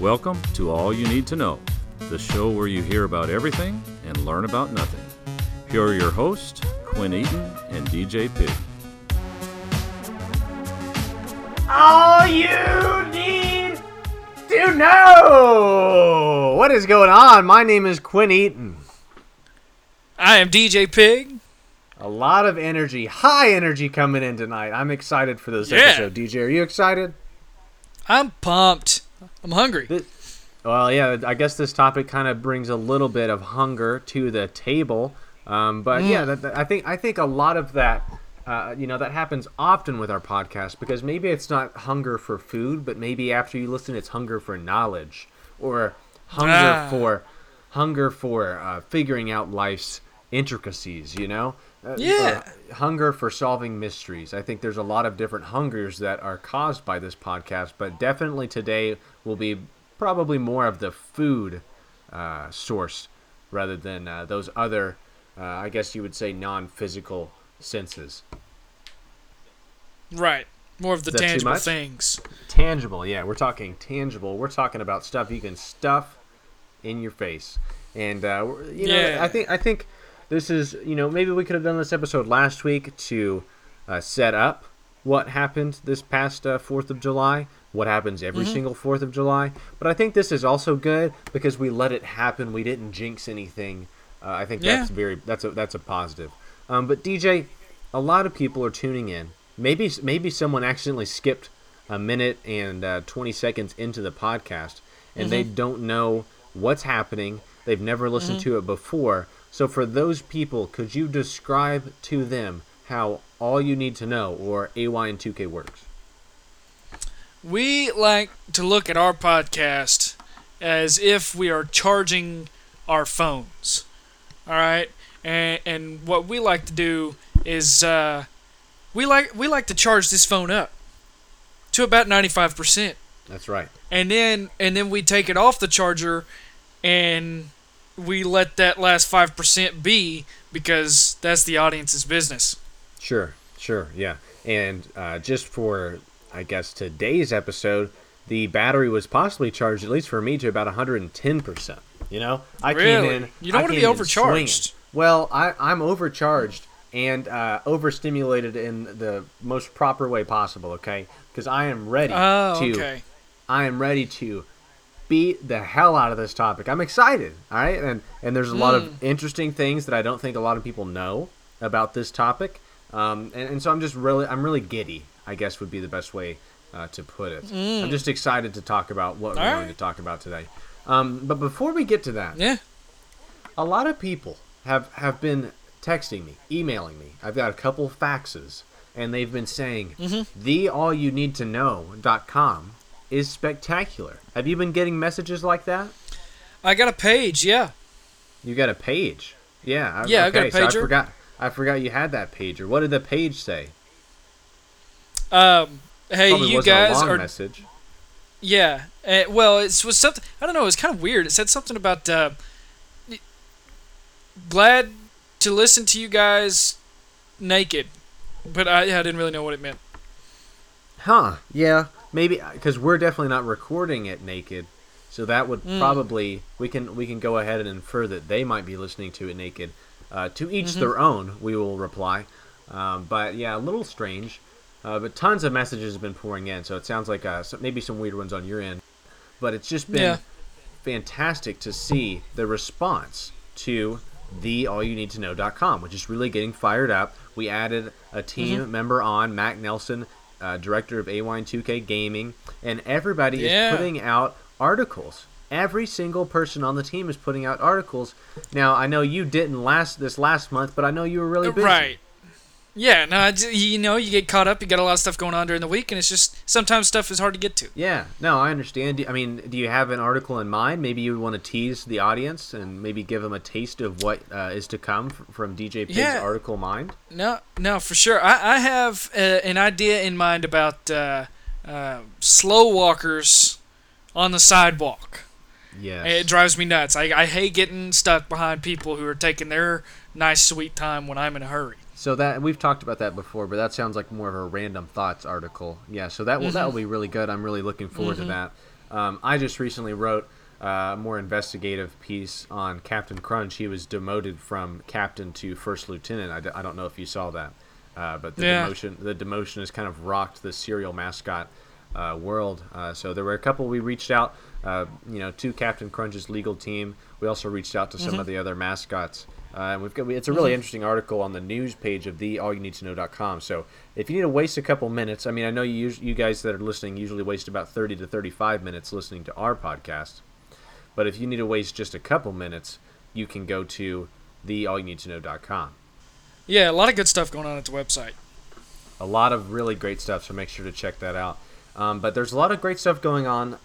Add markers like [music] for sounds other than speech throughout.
Welcome to All You Need to Know, the show where you hear about everything and learn about nothing. Here are your hosts, Quinn Eaton and DJ Pig. All you need to know. What is going on? My name is Quinn Eaton. I am DJ Pig. A lot of energy, high energy coming in tonight. I'm excited for this Yeah. episode. DJ, are you excited? I'm pumped. I'm hungry. This- well, yeah, I guess this topic kind of brings a little bit of hunger to the table. Um, but yeah, that, that- I think I think a lot of that, uh, you know, that happens often with our podcast because maybe it's not hunger for food, but maybe after you listen, it's hunger for knowledge or hunger Ah. for hunger for uh, figuring out life's intricacies. You know, Uh, Yeah. uh, hunger for solving mysteries. I think there's a lot of different hungers that are caused by this podcast, but definitely today will be probably more of the food uh, source rather than uh, those other, uh, I guess you would say, non-physical senses. Right. More of the Is that too tangible things. Tangible, yeah, we're talking tangible. We're talking about stuff you can stuff in your face, and uh, you know, Yeah. I think I think this is you know maybe we could have done this episode last week to uh, set up what happened this past uh, Fourth of July, what happens every Mm-hmm. single Fourth of July. But I think this is also good because we let it happen. We didn't jinx anything. Uh, I think Yeah. that's very that's a that's a positive. Um, but DJ, a lot of people are tuning in. Maybe maybe someone accidentally skipped a minute and uh, 20 seconds into the podcast and they don't know what's happening. They've never listened to it before. So for those people, could you describe to them how all you need to know or AY and 2K works? We like to look at our podcast as if we are charging our phones. All right? And and what we like to do is uh, we like we like to charge this phone up to about 95%. That's right. and then and then we take it off the charger and we let that last 5% be because that's the audience's business Sure, sure, yeah. And uh, just for, I guess, today's episode, the battery was possibly charged, at least for me, to about 110%. You know? I came Really? in. You don't I wanna be overcharged. Well, I, I'm overcharged and uh, overstimulated in the most proper way possible, okay? Because I am ready oh to. okay I am ready to beat the hell out of this topic. I'm excited, all right? And and there's a lot Mm. of interesting things that I don't think a lot of people know about this topic. Um, and, and so I'm just really I'm really giddy. I guess would be the best way uh, to put it. I'm just excited to talk about what we're Mm. All going right. to talk about today. Um, but before we get to that, yeah a lot of people have have been texting me, emailing me. I've got a couple faxes, and they've been saying Mm-hmm. the all you need to know.com is spectacular. Have you been getting messages like that? i got a page yeah You got a page. Yeah. I- Yeah, I've got a okay, so I forgot. I forgot you had that pager. What did the page say? um hey Probably you guys are message. yeah uh, well it was something i don't know it was kind of weird it said something about uh, glad to listen to you guys naked but I, I didn't really know what it meant Huh? Yeah. Maybe because we're definitely not recording it naked, so that would Hmm. probably we can we can go ahead and infer that they might be listening to it naked. Uh, to each Mm-hmm. their own. We will reply. Um, but yeah, a little strange. Uh, but tons of messages have been pouring in, so it sounds like uh, so- maybe some weird ones on your end. But it's just been Yeah. fantastic to see the response to the allyouneedtoknow.com, which is really getting fired up. We added a team Mm-hmm. member on, Mac Nelson, uh, director of AY2K Gaming, and everybody Yeah. is putting out articles. Every single person on the team is putting out articles. Now, I know you didn't last this last month, but I know you were really busy. Right. Yeah, no, you know, you get caught up. You got a lot of stuff going on during the week, and it's just sometimes stuff is hard to get to. Yeah, no, I understand. I mean, do you have an article in mind? Maybe you would want to tease the audience and maybe give them a taste of what uh, is to come from DJ Pig's Yeah. article mind. No, no, for sure. I, I have uh, an idea in mind about uh, uh, slow walkers on the sidewalk. Yeah, It drives me nuts. I, I hate getting stuck behind people who are taking their nice, sweet time when I'm in a hurry. So that we've talked about that before, but that sounds like more of a random thoughts article. Yeah, so that will that will be really good. I'm really looking forward to that. Um, I just recently wrote uh, a more investigative piece on Captain Crunch. He was demoted from captain to first lieutenant. I d- I don't know if you saw that, uh, but the Yeah. demotion the demotion has kind of rocked the cereal mascot uh, world. Uh, so there were a couple we reached out, uh, you know, to Captain Crunch's legal team. We also reached out to some of the other mascots. Uh, and we've got it's a really interesting article on the news page of the all you need to know.com. So if you need to waste a couple minutes, I mean, I know you you guys that are listening usually waste about 30 to 35 minutes listening to our podcast. But if you need to waste just a couple minutes, you can go to the all you need to know.com. Yeah, a lot of good stuff going on at the website. a lot of really great stuff so make sure to check that out um, but there's a lot of great stuff going on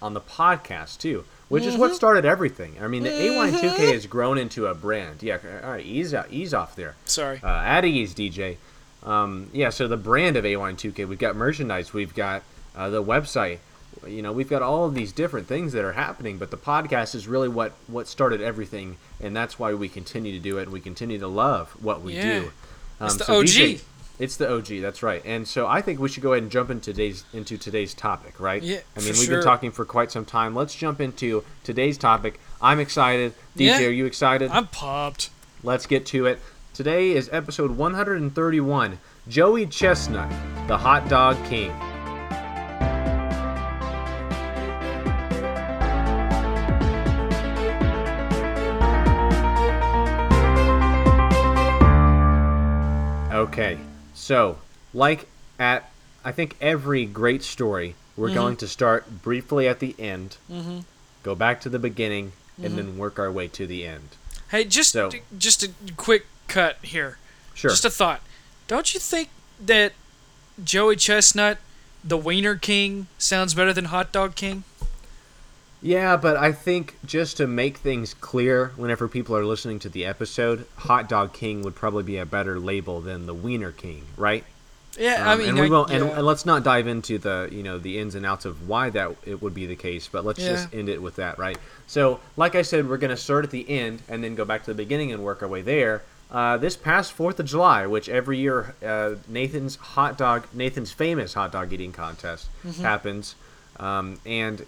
on the podcast too which is what started everything. I mean the a1 2k has grown into a brand. Yeah all right ease out ease off there. Sorry. uh, at ease dj um, yeah so the brand of a1 2k we've got merchandise we've got uh, the website. You know we've got all of these different things that are happening but the podcast is really what what started everything and that's why we continue to do it and we continue to love what we Yeah. do. Um, It's the so OG. DJ it's the OG. That's right. And so I think we should go ahead and jump into today's into today's topic, right? Yeah, I mean, we've sure. been talking for quite some time. Let's jump into today's topic. I'm excited. DJ, Yeah. are you excited? I'm pumped. Let's get to it. Today is episode 131. Joey Chestnut, the hot dog king. Okay, so like at I think every great story, we're mm-hmm. going to start briefly at the end, mm-hmm. go back to the beginning, and mm-hmm. then work our way to the end. Hey, just So- just a quick cut here. Sure. Just a thought. Don't you think that Joey Chestnut, the Wiener King, sounds better than Hot Dog King? Yeah, but I think just to make things clear, whenever people are listening to the episode, Hot Dog King would probably be a better label than the Wiener King, right? Yeah, I Um, mean, and we I- won't, and, yeah. and let's not dive into the you know the ins and outs of why that it would be the case, but let's just end it with that, right? So, like I said, we're gonna start at the end and then go back to the beginning and work our way there. Uh, this past Fourth of July, which every year uh, Nathan's hot dog, Nathan's famous hot dog eating contest Mm-hmm. happens, um, and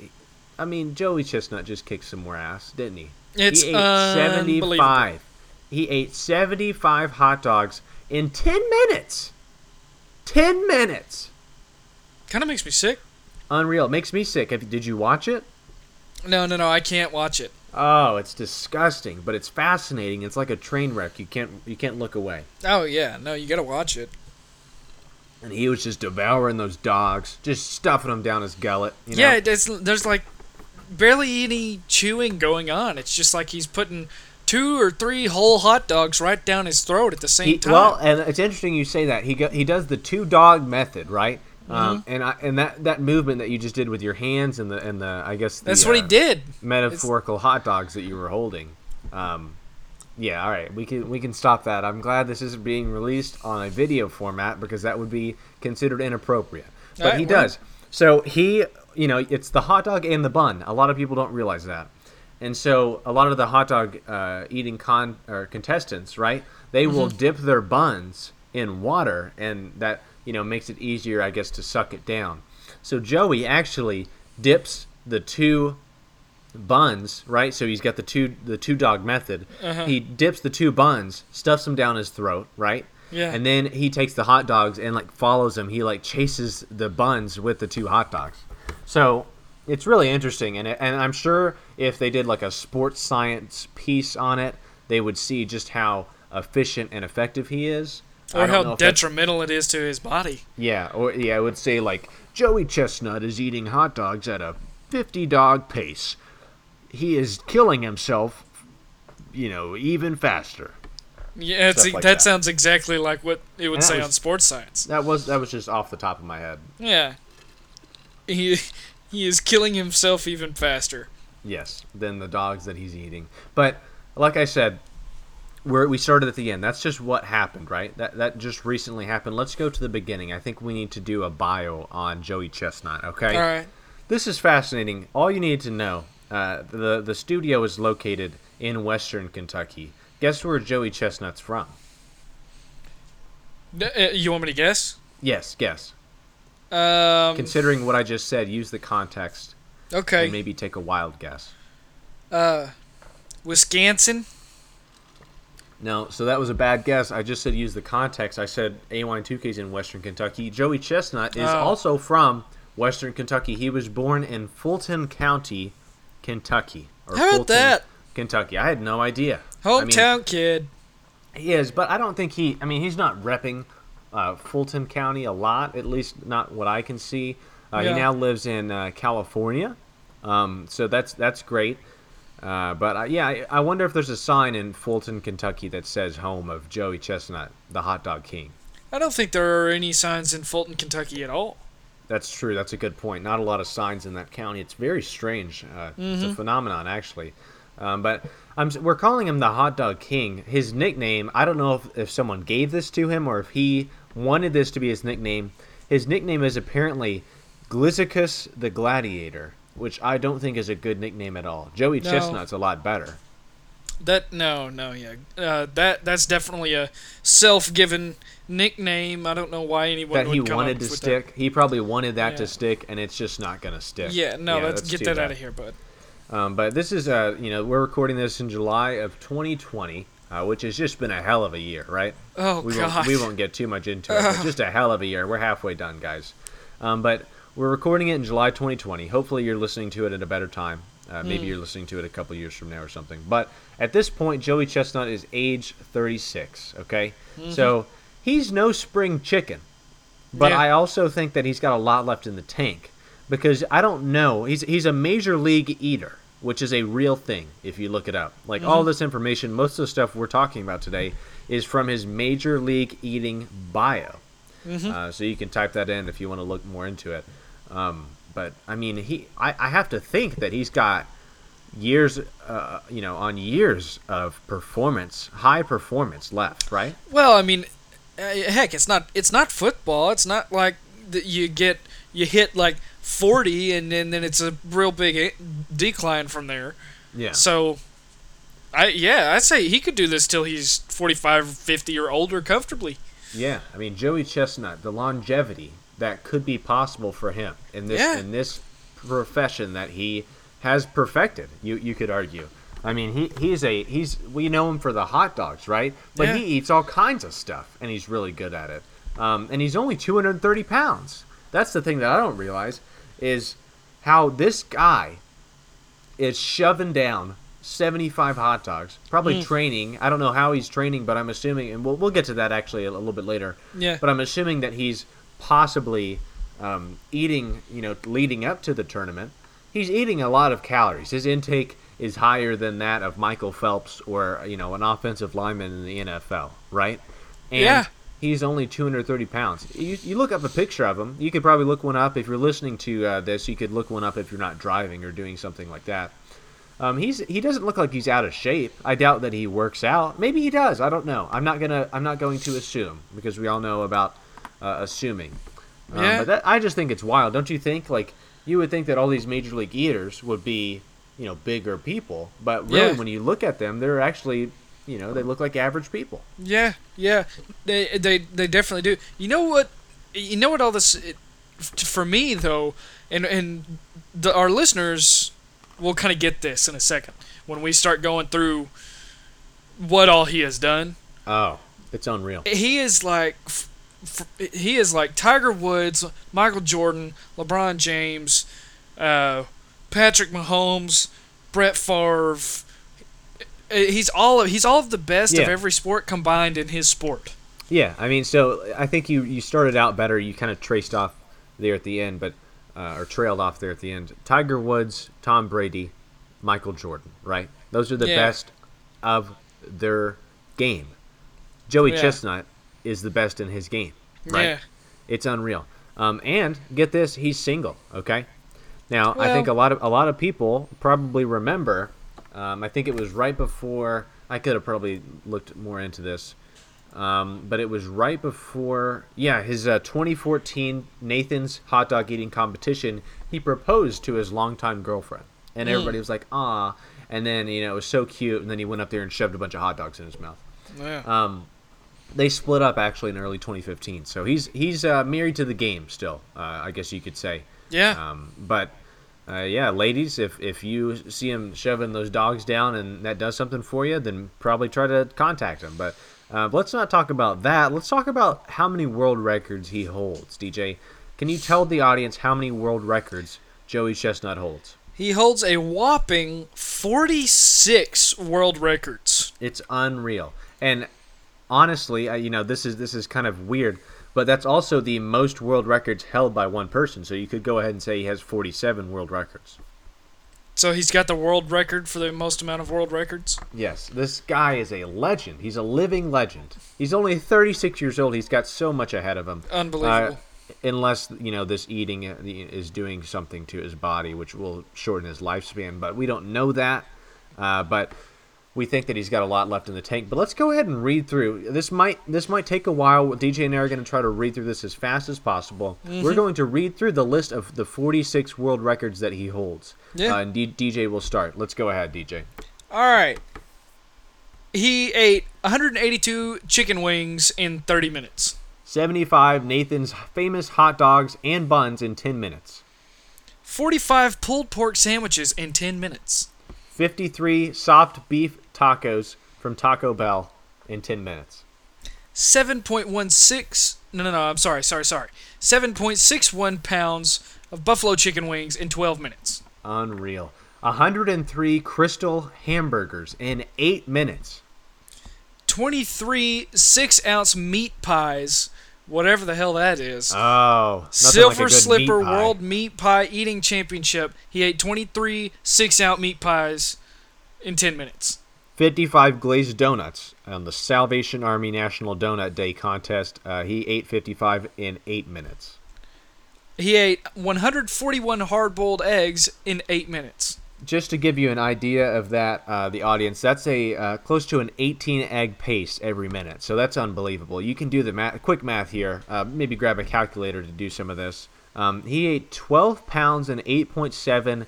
I mean Joey Chestnut just kicked some more ass, didn't he? It's he ate seventy-five. He ate seventy-five hot dogs in ten minutes. Ten minutes. kind of makes me sick. Unreal. It makes me sick. Did you watch it? No, no, no, I can't watch it. Oh, it's disgusting, but it's fascinating. It's like a train wreck. You can't you can't look away. Oh yeah, no, you gotta watch it. And he was just devouring those dogs, just stuffing them down his gullet. You know? Yeah, there's there's like barely any chewing going on. It's just like he's putting two or three whole hot dogs right down his throat at the same He, time. well, and it's interesting you say that. He go, he does the two dog method, right? Um, Mm-hmm. and I, and that, that movement that you just did with your hands and the and the I guess the, That's what he uh, did. metaphorical hot dogs that you were holding. Um, yeah, all right, we can we can stop that. I'm glad this isn't being released on a video format because that would be considered inappropriate. But right, he does. So he, you know, it's the hot dog and the bun. A lot of people don't realize that. And so a lot of the hot dog uh, eating con or contestants, right? They will dip their buns in water, and that you know makes it easier, I guess, to suck it down. So Joey actually dips the two buns, right? So he's got the two the two dog method. Uh-huh. He dips the two buns, stuffs them down his throat, right? Yeah. And then he takes the hot dogs and like follows them. He like chases the buns with the two hot dogs. So it's really interesting, and it, and I'm sure if they did like a sports science piece on it, they would see just how efficient and effective he is. Or how detrimental it is to his body. yeah, or yeah, I would say like Joey Chestnut is eating hot dogs at a 50 dog pace. He is killing himself, you know, even faster. Yeah, it's, like that, that. sounds exactly like what it would say was- on Sports Science. That was that was just off the top of my head. Yeah. He he is killing himself even faster. Yes, than the dogs that he's eating. But like I said, we're, we started at the end. That's just what happened, right? That that just recently happened. Let's go to the beginning. I think we need to do a bio on Joey Chestnut. Okay. All right. This is fascinating. All you need to know: uh, the the studio is located in Western Kentucky. Guess where Joey Chestnut's from? Uh, You want me to guess? Yes, guess. Um, Considering what I just said, use the context. Okay. And maybe take a wild guess. Uh, Wisconsin. No, so that was a bad guess. I just said use the context. I said AY2K is in Western Kentucky. Joey Chestnut is Oh. also from Western Kentucky. He was born in Fulton County, Kentucky. Or How about Fulton, that? Kentucky. I had no idea. I mean, Hometown kid. he is, but I don't think he. I mean, he's not repping uh, Fulton County a lot. At least not what I can see. Uh, Yeah. He now lives in uh, California, um, so that's that's great. Uh, but uh, yeah, I, I wonder if there's a sign in Fulton, Kentucky that says "Home of Joey Chestnut, the Hot Dog King." I don't think there are any signs in Fulton, Kentucky at all. That's true. That's a good point. Not a lot of signs in that county. It's very strange. Uh, It's a phenomenon, actually. Um, but I'm, we're calling him the Hot Dog King. His nickname, I don't know if, if someone gave this to him or if he wanted this to be his nickname. His nickname is apparently Glizicus the Gladiator, which I don't think is a good nickname at all. Joey No. Chestnut's a lot better. That no, no, yeah. Uh, that that's definitely a self-given nickname. I don't know why anyone That he wanted to stick. He probably wanted that Yeah. to stick, and it's just not going to stick. Yeah, no, let's get that bad. out of here, bud. Um, but this is, uh, you know, we're recording this in July of 2020, uh, which has just been a hell of a year, right? Oh we god. won't, we won't get too much into it. But just a hell of a year. We're halfway done, guys. Um, but we're recording it in July 2020. Hopefully, you're listening to it at a better time. Uh, maybe Hmm. you're listening to it a couple years from now or something. But at this point, Joey Chestnut is age 36. Okay, Mm-hmm. so he's no spring chicken. But Yeah. I also think that he's got a lot left in the tank because I don't know. He's he's a major league eater, which is a real thing if you look it up. Like all this information, most of the stuff we're talking about today is from his major league eating bio. Uh, so you can type that in if you want to look more into it. Um, but I mean, he I, I have to think that he's got years, uh, you know, on years of performance, high performance left, right? Well, I mean, uh, heck, it's not it's not football. It's not like that you get you hit like 40 and then, then it's a real big decline from there. Yeah. So I yeah, I say he could do this till he's 45, 50 or older comfortably. Yeah, I mean Joey Chestnut, the longevity that could be possible for him in this Yeah. in this profession that he has perfected. You you could argue. I mean he he's a he's we know him for the hot dogs, right? But Yeah. he eats all kinds of stuff, and he's really good at it. Um, and he's only 230 pounds. That's the thing that I don't realize is how this guy is shoving down 75 hot dogs, probably training. I don't know how he's training, but I'm assuming, and we'll, we'll get to that actually a, little bit later. Yeah. But I'm assuming that he's possibly um, eating, you know, leading up to the tournament. He's eating a lot of calories. His intake is higher than that of Michael Phelps or, you know, an offensive lineman in the NFL, right? And Yeah. He's only 230 pounds. You, you look up a picture of him. You could probably look one up. If you're listening to uh, this, you could look one up if you're not driving or doing something like that. Um, he's he doesn't look like he's out of shape. I doubt that he works out. Maybe he does. I don't know. I'm not gonna I'm not going to assume because we all know about uh, assuming. Um, Yeah. But that, I just think it's wild. Don't you think? Like you would think that all these major league eaters would be you know bigger people, but really Yeah. when you look at them, they're actually you know they look like average people. Yeah, yeah, they they they definitely do. You know what? You know what all this it, for me though, and and the, our listeners will kind of get this in a second when we start going through what all he has done. Oh, it's unreal. He is like. He is like Tiger Woods, Michael Jordan, LeBron James, uh, Patrick Mahomes, Brett Favre. Uh, He's all of, he's all of the best of every sport combined in his sport. Yeah, I mean, so I think you you started out better. You kind of traced off there at the end, but uh, or trailed off there at the end. Tiger Woods, Tom Brady, Michael Jordan, right? Those are the Yeah. best of their game. Joey Yeah. Chestnut is the best in his game, right? Yeah. It's unreal. Um, and get this, he's single. Okay. Now I think a lot of a lot of people probably remember. Um, I think it was right before. I could have probably looked more into this, um, but it was right before. Yeah, his uh, 2014 Nathan's hot dog eating competition. He proposed to his longtime girlfriend, and everybody was like, "Ah!" And then you know it was so cute, and then he went up there and shoved a bunch of hot dogs in his mouth. Yeah. Um, they split up actually in early 2015, so he's he's uh, married to the game still. Uh, I guess you could say. yeah. Um, but uh, yeah, ladies, if if you see him shoving those dogs down and that does something for you, then probably try to contact him. But uh, let's not talk about that. Let's talk about how many world records he holds. DJ, can you tell the audience how many world records Joey Chestnut holds? He holds a whopping 46 world records. It's unreal. And honestly, uh, you know, this is this is kind of weird, but that's also the most world records held by one person. So you could go ahead and say he has 47 world records. So he's got the world record for the most amount of world records. Yes, this guy is a legend. He's a living legend. He's only 36 years old. He's got so much ahead of him. Unbelievable. Uh, unless you know this eating is doing something to his body, which will shorten his lifespan. But we don't know that. Uh, but we think that he's got a lot left in the tank. But let's go ahead and read through. This might this might take a while. DJ and I are going to try to read through this as fast as possible. Mm-hmm. We're going to read through the list of the 46 world records that he holds. Yeah. Uh, and D- DJ will start. Let's go ahead, DJ. All right. He ate 182 chicken wings in 30 minutes. 75 Nathan's famous hot dogs and buns in 10 minutes. 45 pulled pork sandwiches in 10 minutes. 53 soft beef tacos from Taco Bell in 10 minutes. 7.16 no no no I'm sorry sorry sorry 7.61 pounds of buffalo chicken wings in 12 minutes. Unreal. 103 Krystal hamburgers in 8 minutes. 23 6 ounce meat pies, whatever the hell that is. Oh, Silver like a good Slipper meat pie. World Meat Pie Eating Championship. He ate 23 6 ounce meat pies in 10 minutes. 55 glazed donuts on the Salvation Army National Donut Day contest. Uh, he ate 55 in 8 minutes. He ate 141 hard boiled eggs in 8 minutes. Just to give you an idea of that, uh, the audience, that's a uh, close to an 18 egg pace every minute. So that's unbelievable. You can do the math, quick math here. Uh, maybe grab a calculator to do some of this. Um, he ate 12 pounds and 8.7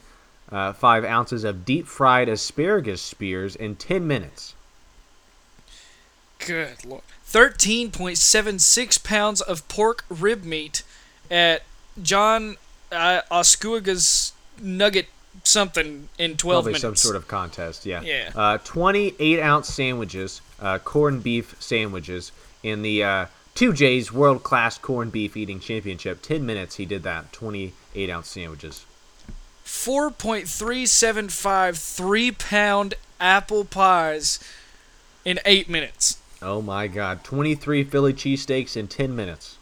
uh, five ounces of deep fried asparagus spears in 10 minutes. Good lord. 13.76 pounds of pork rib meat at John uh, Ascuaga's Nugget something in 12 Probably minutes. some sort of contest, yeah. Yeah. Uh, 28 ounce sandwiches, uh, corned beef sandwiches, in the uh, 2J's World Class Corned Beef Eating Championship. 10 minutes he did that. 28 ounce sandwiches. 4.375 three pound apple pies in 8 minutes. Oh my god. 23 Philly cheesesteaks in 10 minutes.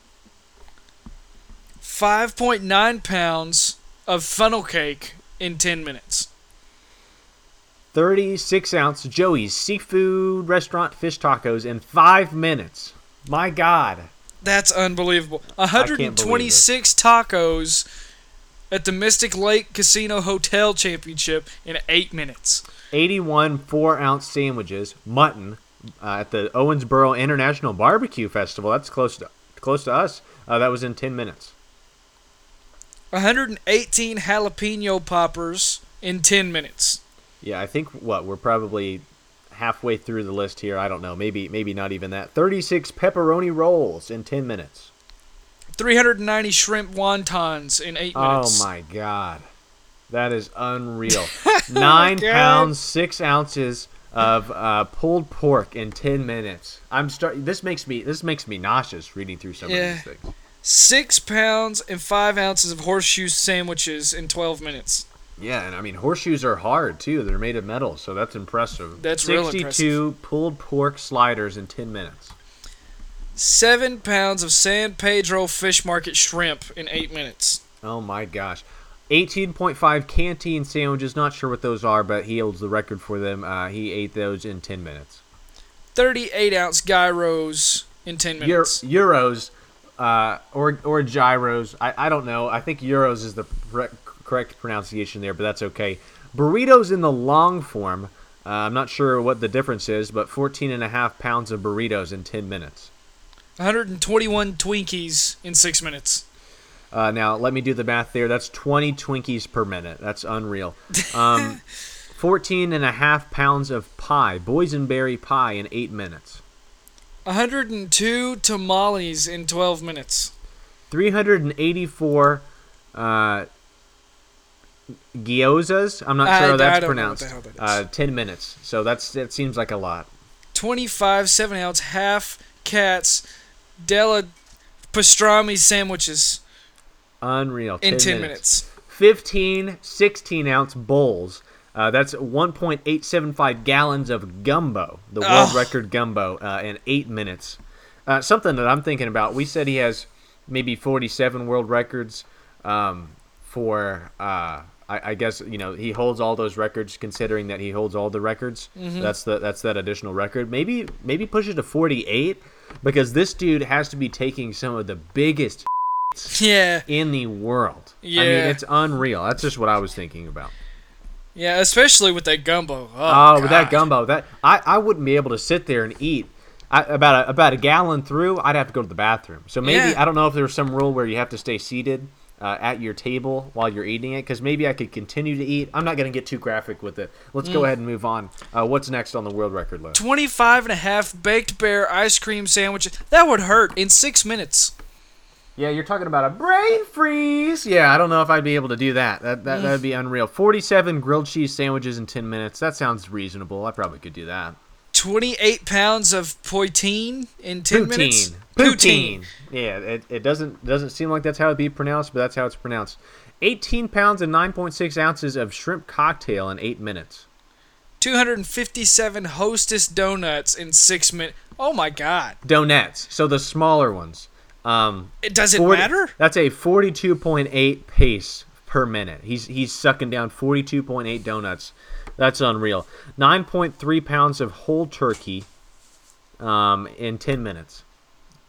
5.9 pounds of funnel cake in 10 minutes. 36 ounce Joey's Seafood Restaurant fish tacos in 5 minutes. My god. That's unbelievable. believe 126 tacos at the Mystic Lake Casino Hotel Championship in 8 minutes. 81 4 ounce sandwiches, mutton, uh, at the Owensboro International Barbecue Festival. That's close to close to us. Uh, that was in 10 minutes. 118 jalapeno poppers in 10 minutes. Yeah, I think what we're probably halfway through the list here. I don't know. Maybe maybe not even that. 36 pepperoni rolls in 10 minutes. 390 shrimp wontons in 8 minutes. Oh my god. That is unreal. [laughs] 9 pounds 6 ounces of uh, pulled pork in 10 minutes. I'm start this makes me this makes me nauseous reading through some Yeah. of these things. 6 pounds and 5 ounces of horseshoe sandwiches in 12 minutes. Yeah, and I mean horseshoes are hard too. They're made of metal, so that's impressive. That's real 62 pulled pork sliders in 10 minutes. 7 pounds of San Pedro fish market shrimp in 8 minutes. Oh my gosh. 18.5 canteen sandwiches. Not sure what those are, but he holds the record for them. Uh, he ate those in 10 minutes. 38 ounce gyros in 10 Euro- minutes. euros uh, or or gyros. I, I don't know. I think euros is the pre- correct pronunciation there, but that's okay. Burritos in the long form. Uh, I'm not sure what the difference is, but 14 and a half pounds of burritos in 10 minutes. 121 Twinkies in 6 minutes. Uh, now, let me do the math there. That's 20 Twinkies per minute. That's unreal. Um, [laughs] 14 and a half pounds of pie, boysenberry pie, in 8 minutes. 102 tamales in 12 minutes. 384 uh, gyozas. I'm not I- sure how I that's don't know what pronounced. the hell that is. Uh, ten minutes. So that's that seems like a lot. 25 7 ounce half cats della pastrami sandwiches Unreal. in 10 minutes. 15 16 ounce bowls. Uh, that's 1.875 gallons of gumbo, the world Ugh. record gumbo, uh, in eight minutes. Uh, something that I'm thinking about. We said he has maybe 47 world records um, for. Uh, I, I guess you know he holds all those records, considering that he holds all the records. Mm-hmm. That's the that's that additional record. Maybe maybe push it to 48 because this dude has to be taking some of the biggest [laughs] Yeah. in the world. Yeah, I mean, it's unreal. That's just what I was thinking about. Yeah, especially with that gumbo. Oh, Oh, with that gumbo, that I, I wouldn't be able to sit there and eat. I, about a, about a gallon through, I'd have to go to the bathroom. So maybe Yeah. I don't know if there's some rule where you have to stay seated uh, at your table while you're eating it, because maybe I could continue to eat. I'm not going to get too graphic with it. Let's Mm. go ahead and move on. Uh, what's next on the world record list? 25 and a half baked bear ice cream sandwiches. That would hurt in six minutes. Yeah, you're talking about a brain freeze. Yeah, I don't know if I'd be able to do that. That that would be unreal. 47 grilled cheese sandwiches in 10 minutes. That sounds reasonable. I probably could do that. 28 pounds of poutine in 10 minutes. Poutine. Yeah, it, it doesn't doesn't seem like that's how it'd be pronounced, but that's how it's pronounced. 18 pounds and 9.6 ounces of shrimp cocktail in 8 minutes. 257 hostess donuts in six minutes. Oh my God. Donuts. So the smaller ones. Um, It does it 40 matter? That's a 42.8 pace per minute. He's he's sucking down 42.8 donuts. That's unreal. 9.3 pounds of whole turkey um, in 10 minutes.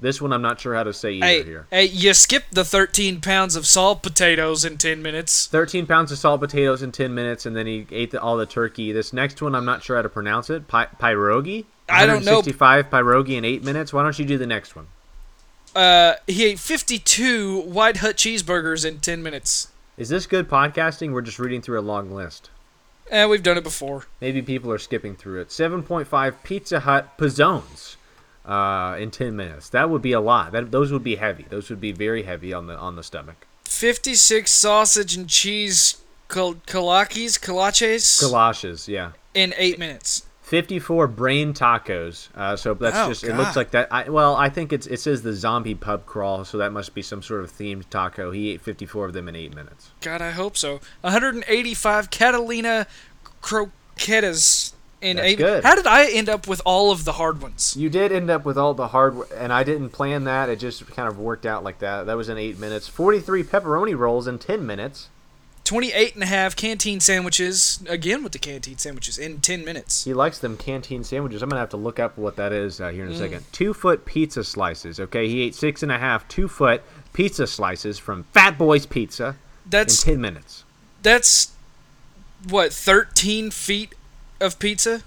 This one I'm not sure how to say either Hey, here. hey, you skipped the 13 pounds of salt potatoes in 10 minutes. 13 pounds of salt potatoes in 10 minutes, and then he ate the, all the turkey. This next one, I'm not sure how to pronounce it. Pi- pierogi? I don't know. 165 pierogi in 8 minutes. Why don't you do the next one? Uh, he ate 52 White Hut cheeseburgers in 10 minutes. Is this good podcasting? We're just reading through a long list. Eh, we've done it before. Maybe people are skipping through it. 7.5 Pizza Hut pizzones uh, in 10 minutes. That would be a lot. That, those would be heavy. Those would be very heavy on the on the stomach. 56 sausage and cheese kol- kolaches, kolaches Galoshes, yeah. in 8 minutes. 54 brain tacos. Uh, so that's Oh, just it looks like that. I, well, I think it's it says the zombie pub crawl, so that must be some sort of themed taco. He ate 54 of them in 8 minutes. God, I hope so. 185 Catalina croquetas in That's 8 good. How did I end up with all of the hard ones? You did end up with all the hard and I didn't plan that. It just kind of worked out like that. That was in 8 minutes. 43 pepperoni rolls in 10 minutes. 28 and a half canteen sandwiches, again with the canteen sandwiches, in 10 minutes. He likes them canteen sandwiches. I'm gonna have to look up what that is uh, here Mm. in a second. Two foot pizza slices. Okay, he ate six and a half two foot pizza slices from Fat Boy's Pizza That's in 10 minutes. that's what 13 feet of pizza.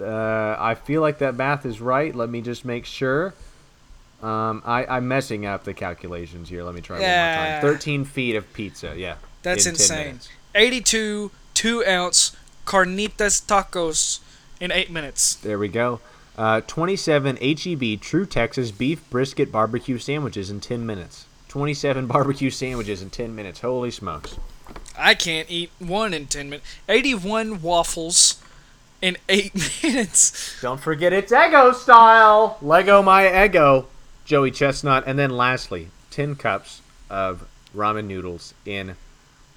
Uh, I feel like that math is right. Let me just make sure. Um, I, I'm messing up the calculations here. Let me try Yeah. one more time. 13 feet of pizza. Yeah. That's in insane. 82 two ounce carnitas tacos in eight minutes. There we go. Uh, 27 HEB True Texas beef brisket barbecue sandwiches in 10 minutes. 27 [laughs] barbecue sandwiches in 10 minutes. Holy smokes. I can't eat one in 10 minutes. 81 waffles in eight [laughs] minutes. Don't forget it's Eggo style. Leggo my Eggo, Joey Chestnut. And then lastly, 10 cups of ramen noodles in,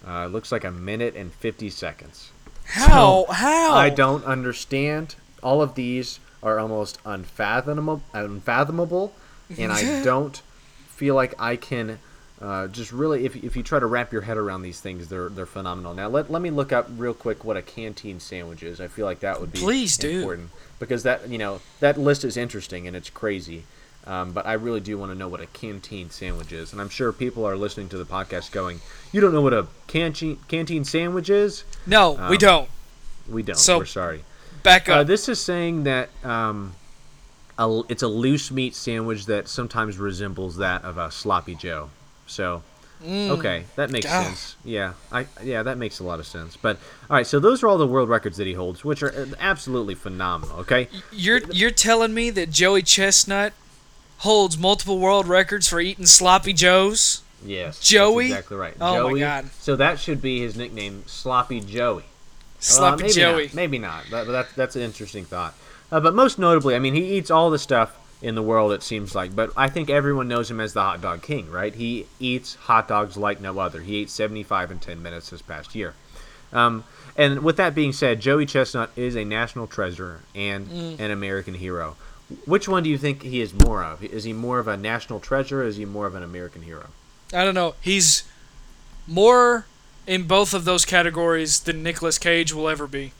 uh, looks like a minute and 50 seconds. How? How? I don't understand. All of these are almost unfathomable, unfathomable, and I [laughs] don't feel like I can uh, just really. If, if you try to wrap your head around these things, they're they're phenomenal. Now let, let me look up real quick what a canteen sandwich is. I feel like that would be Please do. important because that you know that list is interesting and it's crazy. Um, but I really do want to know what a canteen sandwich is, and I'm sure people are listening to the podcast going, "You don't know what a canteen canteen sandwich is?" no, we Um, don't. We don't. So- We're sorry. Back Uh, up. this is saying that um, a, it's a loose meat sandwich that sometimes resembles that of a sloppy Joe. So, okay, that makes God. sense. Yeah, I yeah that makes a lot of sense. But all right, so those are all the world records that he holds, which are uh, absolutely phenomenal. Okay, You're you're telling me that Joey Chestnut holds multiple world records for eating sloppy joes? Yes, Joey? exactly right. Oh, my God. So that should be his nickname, Sloppy Joey. Sloppy Well, maybe Joey. Not, maybe not. But, but that's that's an interesting thought. Uh, but most notably, I mean, he eats all the stuff in the world. It seems like, but I think everyone knows him as the hot dog king, right? He eats hot dogs like no other. He ate 75 in 10 minutes this past year. Um, and with that being said, Joey Chestnut is a national treasure and Mm. an American hero. Which one do you think he is more of? Is he more of a national treasure? or Is he more of an American hero? I don't know. He's more in both of those categories than Nicolas Cage will ever be.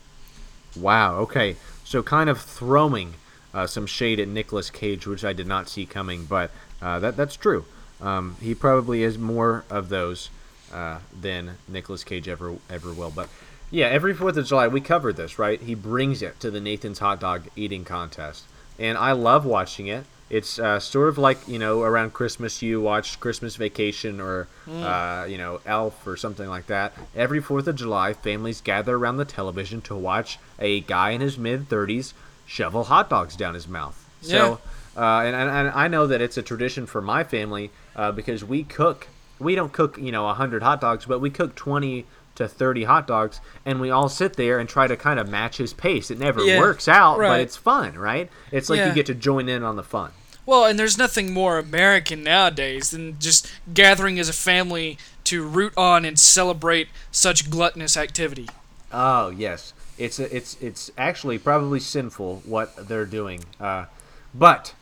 Wow. Okay. So kind of throwing uh, some shade at Nicolas Cage, which I did not see coming, but uh, that that's true. Um, he probably is more of those uh, than Nicolas Cage ever ever will. But yeah, every Fourth of July we covered this, right? He brings it to the Nathan's hot dog eating contest, and I love watching it. It's uh, sort of like you know around Christmas you watch Christmas Vacation or uh, you know Elf or something like that. Every Fourth of July, families gather around the television to watch a guy in his mid thirties shovel hot dogs down his mouth. So, uh, and, and, and I know that it's a tradition for my family uh, because we cook. We don't cook you know hundred hot dogs, but we cook twenty to 30 hot dogs and we all sit there and try to kind of match his pace. It never Yeah, works out but it's fun right? It's like Yeah. you get to join in on the fun. Well, and there's nothing more American nowadays than just gathering as a family to root on and celebrate such gluttonous activity. Oh yes, it's it's it's actually probably sinful what they're doing, uh, but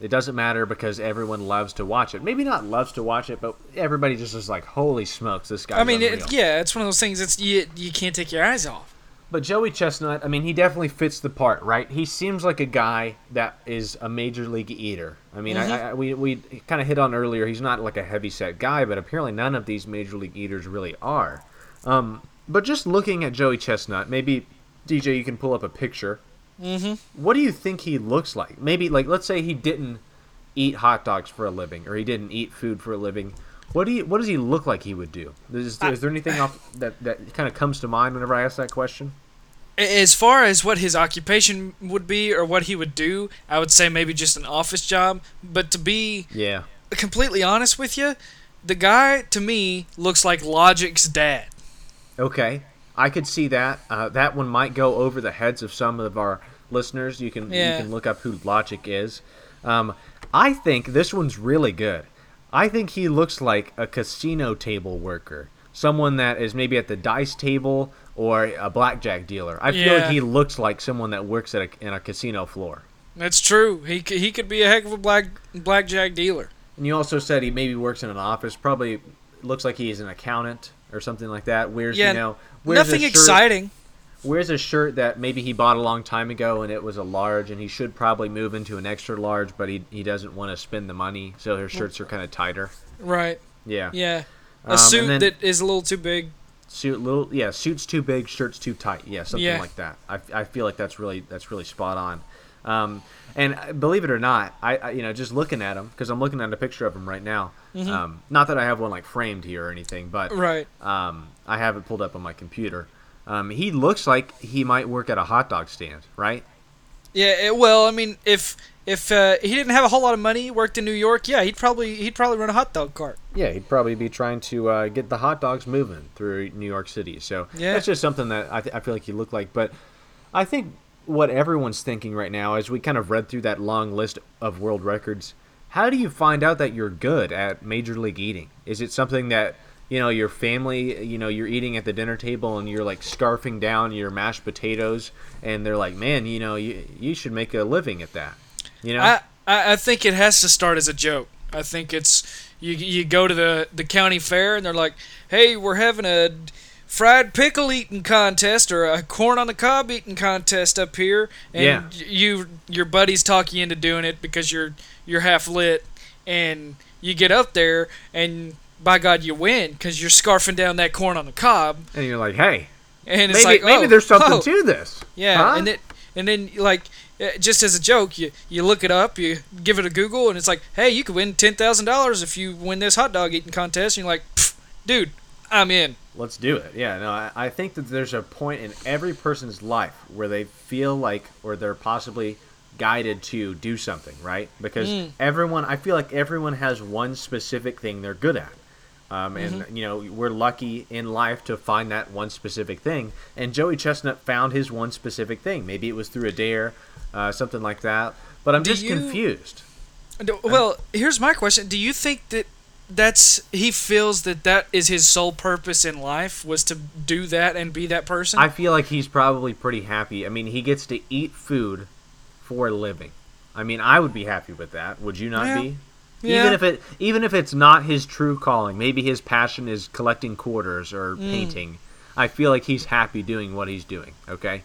it doesn't matter because everyone loves to watch it. Maybe not loves to watch it, but everybody just is like, "Holy smokes, this guy!" I mean, it, yeah, it's one of those things. It's you, you can't take your eyes off. But Joey Chestnut, I mean, he definitely fits the part, right? He seems like a guy that is a major league eater. I mean, I, I, we we kind of hit on earlier. He's not like a heavy set guy, but apparently none of these major league eaters really are. Um, but just looking at Joey Chestnut, maybe DJ, you can pull up a picture. Mm-hmm. What do you think he looks like? Maybe like let's say he didn't eat hot dogs for a living, or he didn't eat food for a living. What do you? What does he look like he would do? Is, is there anything off that that kind of comes to mind whenever I ask that question? As far as what his occupation would be or what he would do, I would say maybe just an office job. But to be Yeah. completely honest with you, the guy to me looks like Logic's dad. Okay, I could see that. Uh, that one might go over the heads of some of our listeners. You can Yeah. you can look up who Logic is. Um, I think this one's really good. I think he looks like a casino table worker, someone that is maybe at the dice table or a blackjack dealer. I feel like he looks like someone that works at a, in a casino floor. That's true. He he could be a heck of a black blackjack dealer. And you also said he maybe works in an office. Probably looks like he's an accountant or something like that. Wears Yeah, you know wears Nothing exciting. wears a shirt that maybe he bought a long time ago and it was a large and he should probably move into an extra large but he, he doesn't want to spend the money so his shirts are kind of tighter Right. yeah Yeah. A Um, suit that is a little too big. suit little yeah suits too big shirts too tight yeah something Yeah. like that I, I feel like that's really that's really spot on um, and believe it or not I, I you know just looking at him because i'm looking at a picture of him right now um, not that i have one like framed here or anything but Mm-hmm. Right. um, i have it pulled up on my computer um, he looks like he might work at a hot dog stand right Yeah. It, well, I mean, if if uh, he didn't have a whole lot of money, worked in New York, yeah, he'd probably he'd probably run a hot dog cart. Yeah, he'd probably be trying to uh, get the hot dogs moving through New York City. So Yeah. that's just something that I, th- I feel like he looked like. But I think what everyone's thinking right now, as we kind of read through that long list of world records, how do you find out that you're good at Major League Eating? Is it something that you know your family, you know, you're eating at the dinner table and you're like scarfing down your mashed potatoes, and they're like, "Man, you know, you you should make a living at that." You know, I, I think it has to start as a joke. I think it's you you go to the the county fair and they're like, "Hey, we're having a fried pickle eating contest or a corn on the cob eating contest up here." And Yeah. you your buddies talk you into doing it because you're you're half lit and you get up there and by God you win because you're scarfing down that corn on the cob and you're like, "Hey, and it's maybe like maybe oh, there's something oh. to this." Yeah, Huh? and then and then like uh, just as a joke, you you look it up, you give it a Google, and it's like, hey, you could win ten thousand dollars if you win this hot dog eating contest. And you're like, dude, I'm in. Let's do it. Yeah, no, I, I think that there's a point in every person's life where they feel like, or they're possibly guided to do something, right? Because everyone, I feel like everyone has one specific thing they're good at. Um, and you know we're lucky in life to find that one specific thing. And Joey Chestnut found his one specific thing. Maybe it was through a dare, uh, something like that. But I'm Do just you- confused. No, Well, here's my question: Do you think that that's he feels that that is his sole purpose in life was to do that and be that person? I feel like he's probably pretty happy. I mean, he gets to eat food for a living. I mean, I would be happy with that. Would you not Yeah. be? Yeah. Even if it even if it's not his true calling, maybe his passion is collecting quarters or Mm. painting. I feel like he's happy doing what he's doing. Okay,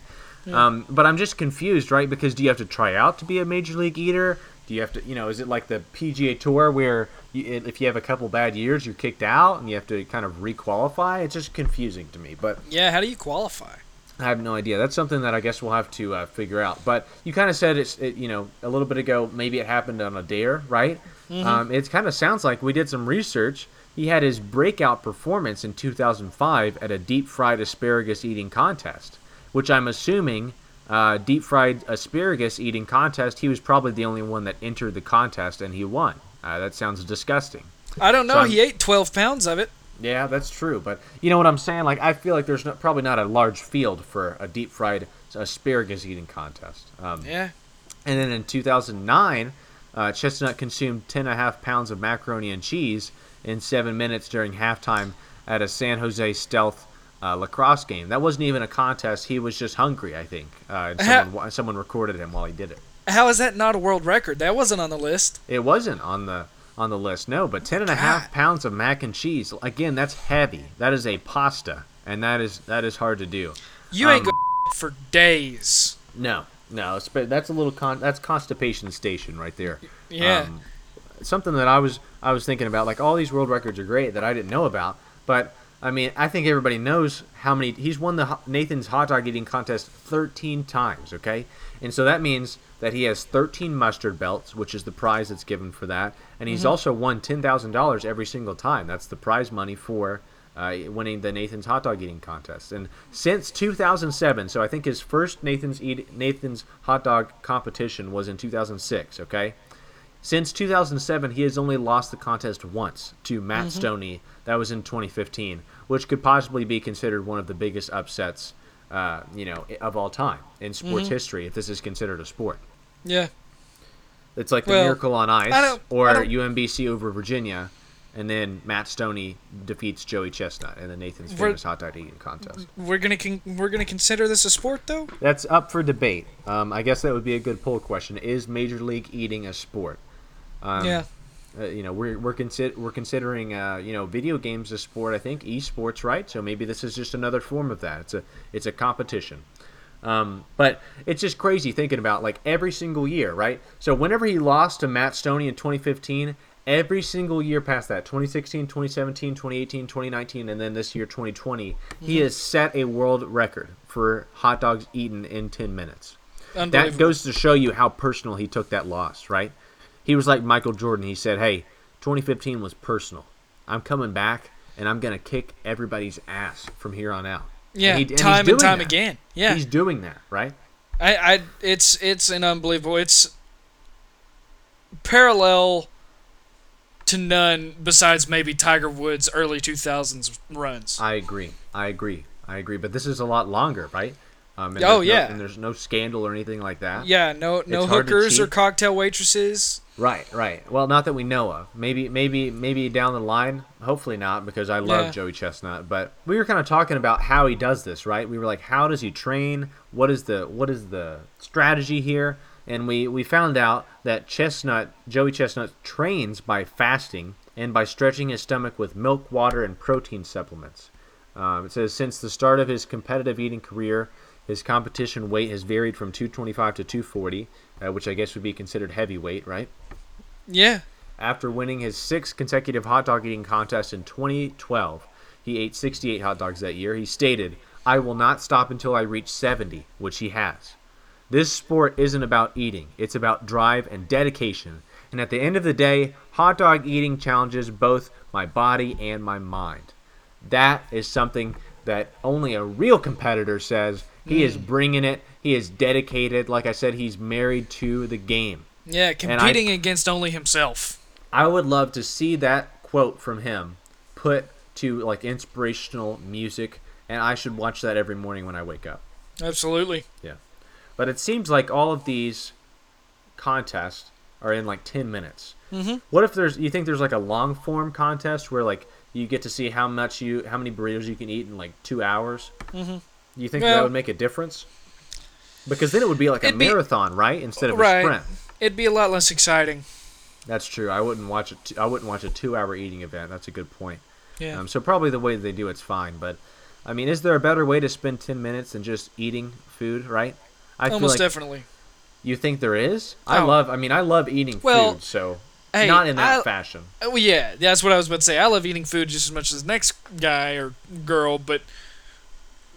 um, but I'm just confused, right? Because do you have to try out to be a major league eater? Do you have to, you know, is it like the PGA Tour where you, if you have a couple bad years, you're kicked out and you have to kind of requalify? It's just confusing to me. But yeah. How do you qualify? I have no idea. That's something that I guess we'll have to uh, figure out. But you kind of said it's, it, you know, a little bit ago. Maybe it happened on a dare, right? Um, it kind of sounds like we did some research. He had his breakout performance in 2005 at a deep fried asparagus eating contest, which I'm assuming uh, deep fried asparagus eating contest. He was probably the only one that entered the contest and he won. Uh, that sounds disgusting. I don't know. So he ate 12 pounds of it. Yeah, that's true. But you know what I'm saying? Like, I feel like there's no, probably not a large field for a deep fried asparagus eating contest. Um, Yeah. And then in 2009, uh, Chestnut consumed 10 and a half pounds of macaroni and cheese in seven minutes during halftime at a San Jose Stealth uh, lacrosse game. That wasn't even a contest. He was just hungry, I think. Uh, and someone, someone recorded him while he did it. How is that not a world record? That wasn't on the list. It wasn't on the on the list, no. But 10 and a half pounds of mac and cheese. Again, that's heavy. That is a pasta, and that is that is hard to do. You ain't Um, going for days. No, no, but that's a little con. That's constipation station right there. Yeah. Um, something that I was I was thinking about. Like all these world records are great that I didn't know about, but I mean I think everybody knows how many he's won the Nathan's hot dog eating contest 13 times. Okay, and so that means that he has 13 mustard belts, which is the prize that's given for that, and he's also won ten thousand dollars every single time. That's the prize money for. Uh, winning the Nathan's hot dog eating contest, and since 2007, so I think his first Nathan's eat Nathan's hot dog competition was in 2006. Okay, since 2007, he has only lost the contest once to Matt Stonie. That was in 2015, which could possibly be considered one of the biggest upsets, uh, you know, of all time in sports history. If this is considered a sport, Yeah. it's like the Well, Miracle on Ice or UMBC over Virginia, and then Matt Stonie defeats Joey Chestnut in the Nathan's famous hot dog eating contest. We're gonna con- we're gonna consider this a sport though. That's up for debate. Um, I guess that would be a good poll question: Is Major League eating a sport? Um, yeah. uh, you know we're we're, consi- we're considering uh, you know video games a sport. I think esports, right? So maybe this is just another form of that. It's a it's a competition. Um, but it's just crazy thinking about like every single year, right? So whenever he lost to Matt Stonie in 2015, every single year past that 2016, 2017, 2018, 2019, and then this year 2020, he has set a world record for hot dogs eaten in 10 minutes that goes to show you how personal he took that loss, right? He was like Michael Jordan. He said, "Hey, 2015 was personal. I'm coming back, and I'm gonna kick everybody's ass from here on out." yeah. and he- and time and time that. again. Yeah. he's doing that, right? I, I it's it's an unbelievable. It's parallel to none besides maybe Tiger Woods' early 2000s runs. I agree. I agree. I agree. But this is a lot longer, right? Um, and Oh, no- yeah. and there's no scandal or anything like that. yeah, no no It's hookers or cocktail waitresses. Right, right. Well, not that we know of. Maybe, maybe, maybe down the line. Hopefully not, because I love Yeah. Joey Chestnut. But we were kind of talking about how he does this, right? We were like, how does he train? What is the what is the strategy here? And we we found out that Chestnut, Joey Chestnut, trains by fasting and by stretching his stomach with milk, water, and protein supplements. Um, it says since the start of his competitive eating career, his competition weight has varied from 225 to 240, uh, which I guess would be considered heavyweight, right? Yeah. After winning his sixth consecutive hot dog eating contest in 2012, he ate 68 hot dogs that year. He stated, I will not stop until I reach 70, which he has. This sport isn't about eating, it's about drive and dedication. And at the end of the day, hot dog eating challenges both my body and my mind. That is something that only a real competitor says. He is bringing it. He is dedicated. Like I said, he's married to the game. Yeah, I- competing against only himself. I would love to see that quote from him put to like inspirational music, and I should watch that every morning when I wake up. Absolutely. Yeah. But it seems like all of these contests are in like 10 minutes. Mm-hmm. What if there's you think there's like a long form contest where like you get to see how much you how many burritos you can eat in like 2 hours? Mm-hmm. You think Well- that would make a difference? Because then it would be like a be- marathon, right? Instead of Right. a sprint. It'd be a lot less exciting. That's true. I wouldn't watch it. I wouldn't watch a two-hour eating event. That's a good point. Yeah. Um, so probably the way they do it's fine. But I mean, is there a better way to spend ten minutes than just eating food? Right? I feel Almost like definitely. you think there is. I Oh. love. I mean, I love eating Well, food. So Hey, not in that I- fashion. Oh, yeah, that's what I was about to say. I love eating food just as much as the next guy or girl, but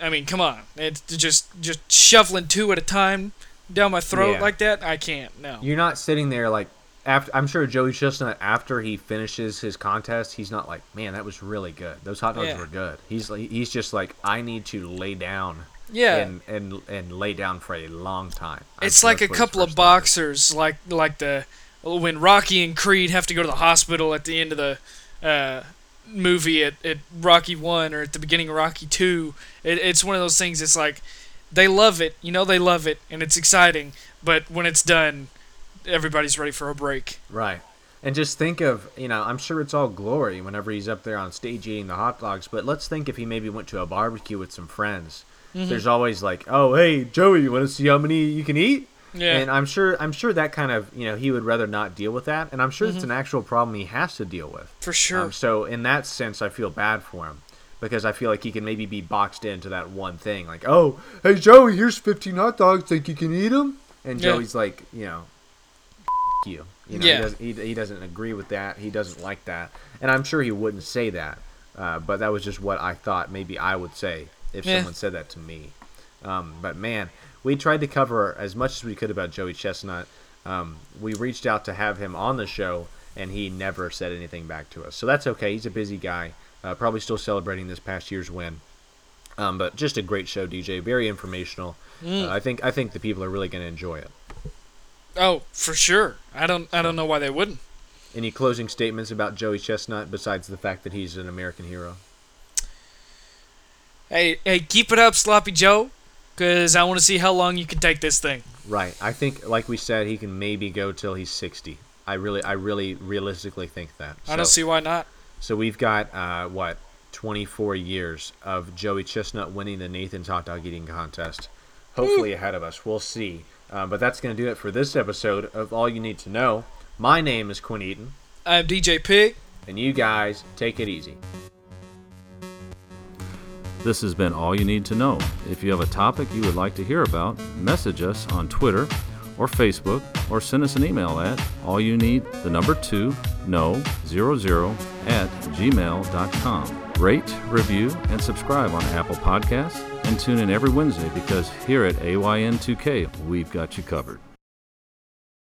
I mean, come on, it's just just shuffling two at a time down my throat Yeah. like that. I can't. No. You're not sitting there like after. I'm sure Joey Chestnut after he finishes his contest, he's not like, man, that was really good. Those hot dogs Yeah. were good. He's like, he's just like, I need to lay down. yeah. And, and and lay down for a long time. I'm it's sure like a that's what his couple of boxers, like like the when Rocky and Creed have to go to the hospital at the end of the uh, movie at, at Rocky One or at the beginning of Rocky Two. It, it's one of those things. It's like they love it, you know, they love it, and it's exciting. But when it's done, everybody's ready for a break. Right. And just think of, you know, I'm sure it's all glory whenever he's up there on stage eating the hot dogs, but let's think if he maybe went to a barbecue with some friends. Mm-hmm. There's always like, "Oh, hey, Joey, you want to see how many you can eat?" Yeah. And I'm sure I'm sure that kind of, you know, he would rather not deal with that, and I'm sure Mm-hmm. it's an actual problem he has to deal with. for sure. Um, so in that sense, I feel bad for him because I feel like he can maybe be boxed into that one thing, like, "Oh, hey Joey, here's 15 hot dogs. Think you can eat them?" And Yeah. Joey's like, you know, you. You know, Yeah. he, doesn't, he, he doesn't agree with that. He doesn't like that. And I'm sure he wouldn't say that. Uh, but that was just what I thought maybe I would say if Yeah. someone said that to me. Um, but man, we tried to cover as much as we could about Joey Chestnut. Um, we reached out to have him on the show, and he never said anything back to us. So that's okay. He's a busy guy. Uh, probably still celebrating this past year's win. Um, but just a great show, DJ. Very informational. Mm. Uh, I think I think the people are really going to enjoy it. oh, for sure. I don't I don't know why they wouldn't. Any closing statements about Joey Chestnut besides the fact that he's an American hero? Hey hey, keep it up, Sloppy Joe, because I want to see how long you can take this thing. Right. I think, like we said, he can maybe go till he's 60. I really, I really, realistically think that. I don't see why not. So we've got uh, what 24 years of Joey Chestnut winning the Nathan's hot dog eating contest. Hopefully ahead of us. We'll see. Uh, but that's going to do it for this episode of All You Need to Know. My name is Quinn Eaton, I'm DJ Pig. and you guys take it easy. This has been All You Need to Know. If you have a topic you would like to hear about, message us on Twitter or Facebook or send us an email at all you need the number 2 no 00 at gmail.com. Rate, review, and subscribe on Apple Podcasts and tune in every Wednesday because here at AYN2K we've got you covered.